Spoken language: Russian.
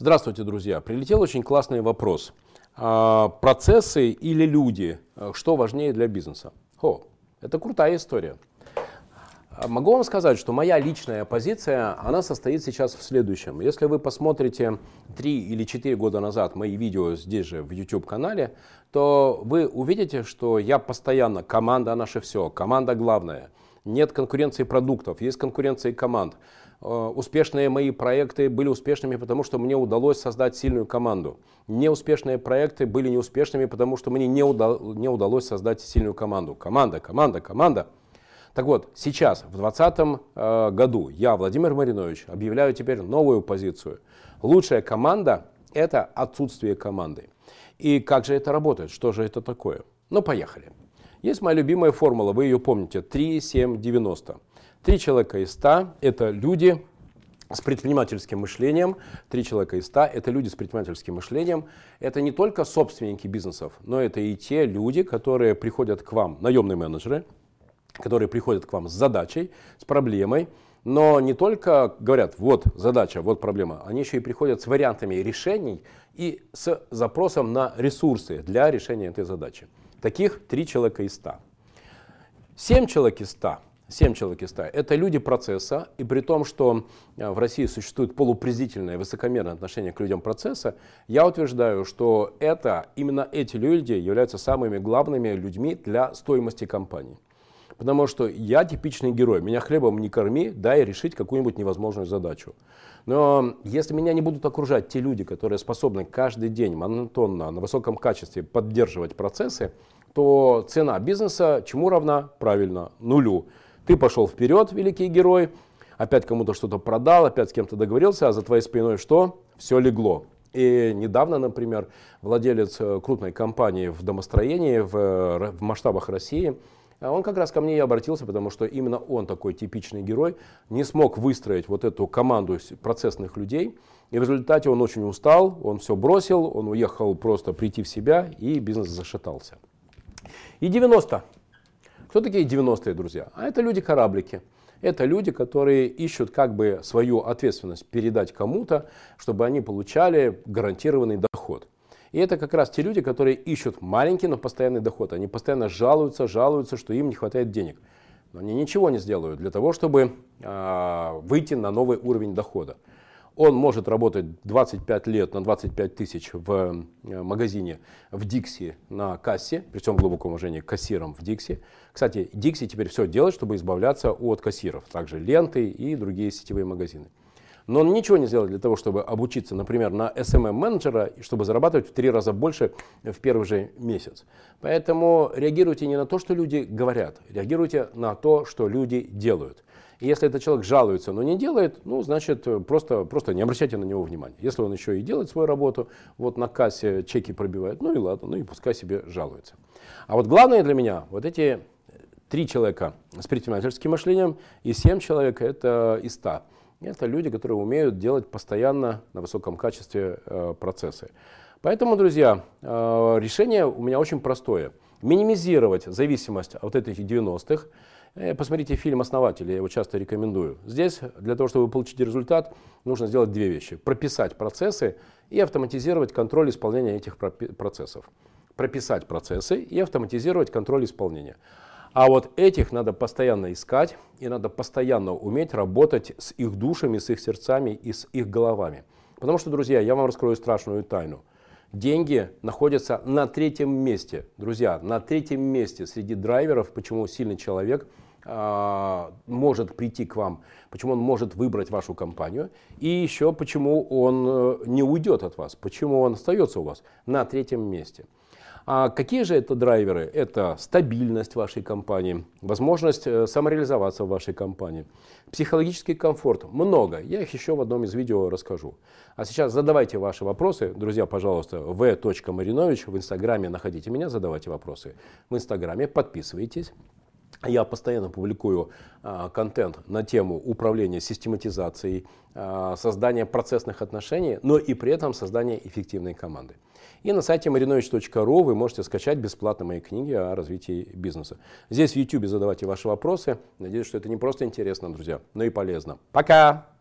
Здравствуйте, друзья. Прилетел очень классный вопрос. А, процессы или люди? А, что важнее для бизнеса? О, это крутая история. А, могу вам сказать, что моя личная позиция, она состоит сейчас в следующем. Если вы посмотрите 3 или 4 года назад мои видео здесь же в YouTube-канале, то вы увидите, что я постоянно, команда наше все, команда главная. Нет конкуренции продуктов, есть конкуренция команд. Э, успешные мои проекты были успешными, потому что мне удалось создать сильную команду. Неуспешные проекты были неуспешными, потому что мне не, удал, не удалось создать сильную команду. Команда, команда, команда. Так вот, сейчас, в 2020 э, году, я, Владимир Маринович, объявляю теперь новую позицию. Лучшая команда – это отсутствие команды. И как же это работает? Что же это такое? Ну, поехали. Есть моя любимая формула, вы ее помните, 3, 7, 90. Три человека из ста – это люди с предпринимательским мышлением. Три человека из ста – это люди с предпринимательским мышлением. Это не только собственники бизнесов, но это и те люди, которые приходят к вам, наемные менеджеры, которые приходят к вам с задачей, с проблемой, но не только говорят, вот задача, вот проблема, они еще и приходят с вариантами решений и с запросом на ресурсы для решения этой задачи. Таких три человека из ста. Семь человек из ста 7 человек из 100. Это люди процесса, и при том, что э, в России существует полупрезрительное, высокомерное отношение к людям процесса, я утверждаю, что это, именно эти люди являются самыми главными людьми для стоимости компании. Потому что я типичный герой. Меня хлебом не корми, дай решить какую-нибудь невозможную задачу. Но если меня не будут окружать те люди, которые способны каждый день монотонно, на высоком качестве поддерживать процессы, то цена бизнеса чему равна? Правильно, нулю. Ты пошел вперед, великий герой, опять кому-то что-то продал, опять с кем-то договорился, а за твоей спиной что? Все легло. И недавно, например, владелец э, крупной компании в домостроении в, э, в масштабах России, э, он как раз ко мне и обратился, потому что именно он такой типичный герой, не смог выстроить вот эту команду процессных людей. И в результате он очень устал, он все бросил, он уехал просто прийти в себя, и бизнес зашатался. И 90 кто такие 90-е, друзья? А это люди-кораблики. Это люди, которые ищут как бы свою ответственность передать кому-то, чтобы они получали гарантированный доход. И это как раз те люди, которые ищут маленький, но постоянный доход. Они постоянно жалуются, жалуются, что им не хватает денег. Но они ничего не сделают для того, чтобы э, выйти на новый уровень дохода. Он может работать 25 лет на 25 тысяч в э, магазине в Дикси на кассе, при всем глубоком уважении к кассирам в Дикси. Кстати, Дикси теперь все делает, чтобы избавляться от кассиров, также ленты и другие сетевые магазины. Но он ничего не сделал для того, чтобы обучиться, например, на SMM-менеджера, и чтобы зарабатывать в три раза больше в первый же месяц. Поэтому реагируйте не на то, что люди говорят, реагируйте на то, что люди делают. И если этот человек жалуется, но не делает, ну, значит, просто, просто не обращайте на него внимания. Если он еще и делает свою работу, вот на кассе чеки пробивает, ну и ладно, ну и пускай себе жалуется. А вот главное для меня, вот эти три человека с предпринимательским мышлением и семь человек это из ста. Это люди, которые умеют делать постоянно на высоком качестве э, процессы. Поэтому, друзья, э, решение у меня очень простое. Минимизировать зависимость от этих 90-х, Э, посмотрите фильм «Основатель», я его часто рекомендую. Здесь для того, чтобы получить результат, нужно сделать две вещи. Прописать процессы и автоматизировать контроль исполнения этих процессов. Прописать процессы и автоматизировать контроль исполнения. А вот этих надо постоянно искать, и надо постоянно уметь работать с их душами, с их сердцами и с их головами. Потому что, друзья, я вам раскрою страшную тайну. Деньги находятся на третьем месте. Друзья, на третьем месте среди драйверов, почему сильный человек – а, может прийти к вам, почему он может выбрать вашу компанию, и еще почему он э, не уйдет от вас, почему он остается у вас на третьем месте. А какие же это драйверы? Это стабильность вашей компании, возможность э, самореализоваться в вашей компании, психологический комфорт. Много. Я их еще в одном из видео расскажу. А сейчас задавайте ваши вопросы. Друзья, пожалуйста, v.marinovich в инстаграме находите меня, задавайте вопросы. В инстаграме подписывайтесь. Я постоянно публикую а, контент на тему управления систематизацией, а, создания процессных отношений, но и при этом создания эффективной команды. И на сайте marinovich.ru вы можете скачать бесплатно мои книги о развитии бизнеса. Здесь в YouTube задавайте ваши вопросы. Надеюсь, что это не просто интересно, друзья, но и полезно. Пока!